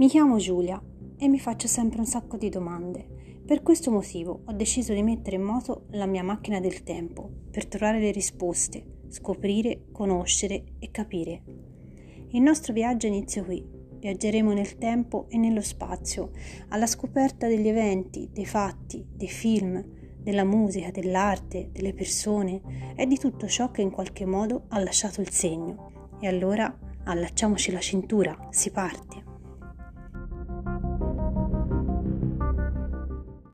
Mi chiamo Giulia e mi faccio sempre un sacco di domande. Per questo motivo ho deciso di mettere in moto la mia macchina del tempo per trovare le risposte, scoprire, conoscere e capire. Il nostro viaggio inizia qui. Viaggeremo nel tempo e nello spazio, alla scoperta degli eventi, dei fatti, dei film, della musica, dell'arte, delle persone e di tutto ciò che in qualche modo ha lasciato il segno. E allora allacciamoci la cintura, si parte.